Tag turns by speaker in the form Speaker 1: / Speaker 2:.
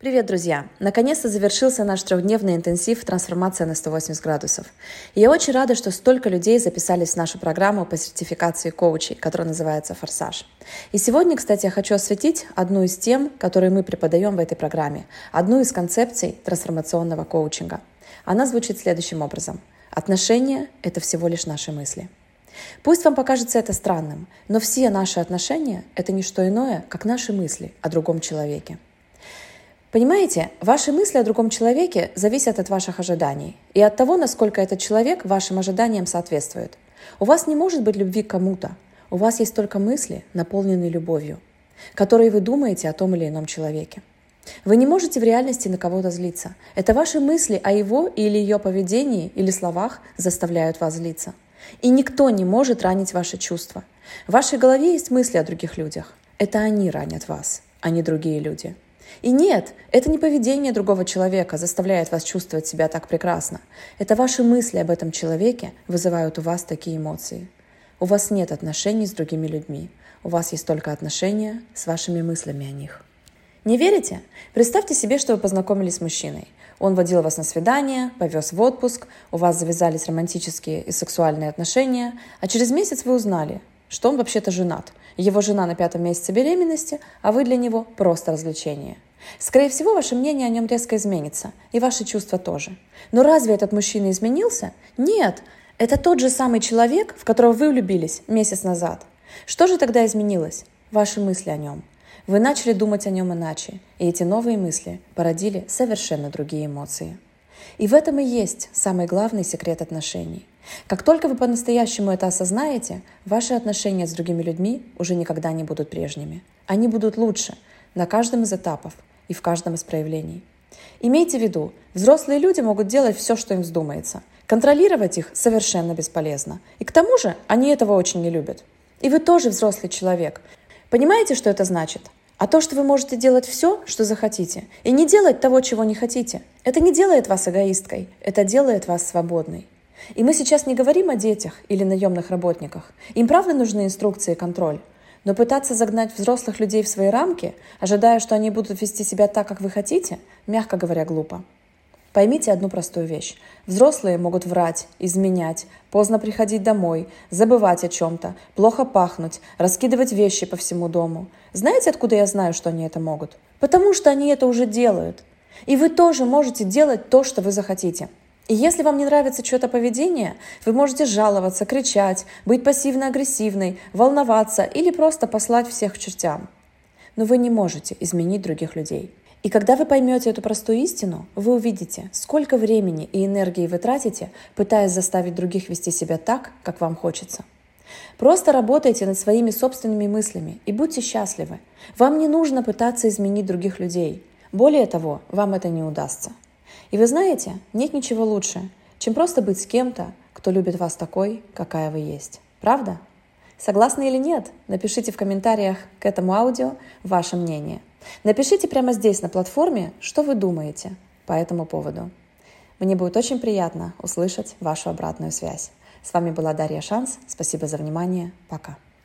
Speaker 1: Привет, друзья! Наконец-то завершился наш трехдневный интенсив «Трансформация на 180 градусов». И я очень рада, что столько людей записались в нашу программу по сертификации коучей, которая называется «Форсаж». И сегодня, кстати, я хочу осветить одну из тем, которые мы преподаем в этой программе, одну из концепций трансформационного коучинга. Она звучит следующим образом. Отношения – это всего лишь наши мысли. Пусть вам покажется это странным, но все наши отношения – это не что иное, как наши мысли о другом человеке – Понимаете, ваши мысли о другом человеке зависят от ваших ожиданий и от того, насколько этот человек вашим ожиданиям соответствует. У вас не может быть любви к кому-то. У вас есть только мысли, наполненные любовью, которые вы думаете о том или ином человеке. Вы не можете в реальности на кого-то злиться. Это ваши мысли о его или ее поведении или словах заставляют вас злиться. И никто не может ранить ваши чувства. В вашей голове есть мысли о других людях. Это они ранят вас, а не другие люди. И нет, это не поведение другого человека заставляет вас чувствовать себя так прекрасно. Это ваши мысли об этом человеке вызывают у вас такие эмоции. У вас нет отношений с другими людьми. У вас есть только отношения с вашими мыслями о них. Не верите? Представьте себе, что вы познакомились с мужчиной. Он водил вас на свидание, повез в отпуск, у вас завязались романтические и сексуальные отношения, а через месяц вы узнали, что он вообще-то женат. Его жена на пятом месяце беременности, а вы для него просто развлечение. Скорее всего, ваше мнение о нем резко изменится, и ваши чувства тоже. Но разве этот мужчина изменился? Нет, это тот же самый человек, в которого вы влюбились месяц назад. Что же тогда изменилось? Ваши мысли о нем. Вы начали думать о нем иначе, и эти новые мысли породили совершенно другие эмоции. И в этом и есть самый главный секрет отношений. Как только вы по-настоящему это осознаете, ваши отношения с другими людьми уже никогда не будут прежними. Они будут лучше на каждом из этапов и в каждом из проявлений. Имейте в виду, взрослые люди могут делать все, что им вздумается. Контролировать их совершенно бесполезно. И к тому же они этого очень не любят. И вы тоже взрослый человек. Понимаете, что это значит? А то, что вы можете делать все, что захотите, и не делать того, чего не хотите, это не делает вас эгоисткой, это делает вас свободной. И мы сейчас не говорим о детях или наемных работниках. Им правда нужны инструкции и контроль. Но пытаться загнать взрослых людей в свои рамки, ожидая, что они будут вести себя так, как вы хотите, мягко говоря, глупо. Поймите одну простую вещь. Взрослые могут врать, изменять, поздно приходить домой, забывать о чем-то, плохо пахнуть, раскидывать вещи по всему дому. Знаете, откуда я знаю, что они это могут? Потому что они это уже делают. И вы тоже можете делать то, что вы захотите. И если вам не нравится чье-то поведение, вы можете жаловаться, кричать, быть пассивно-агрессивной, волноваться или просто послать всех к чертям. Но вы не можете изменить других людей. И когда вы поймете эту простую истину, вы увидите, сколько времени и энергии вы тратите, пытаясь заставить других вести себя так, как вам хочется. Просто работайте над своими собственными мыслями и будьте счастливы. Вам не нужно пытаться изменить других людей. Более того, вам это не удастся. И вы знаете, нет ничего лучше, чем просто быть с кем-то, кто любит вас такой, какая вы есть. Правда? Согласны или нет? Напишите в комментариях к этому аудио ваше мнение. Напишите прямо здесь на платформе, что вы думаете по этому поводу. Мне будет очень приятно услышать вашу обратную связь. С вами была Дарья Шанс. Спасибо за внимание. Пока.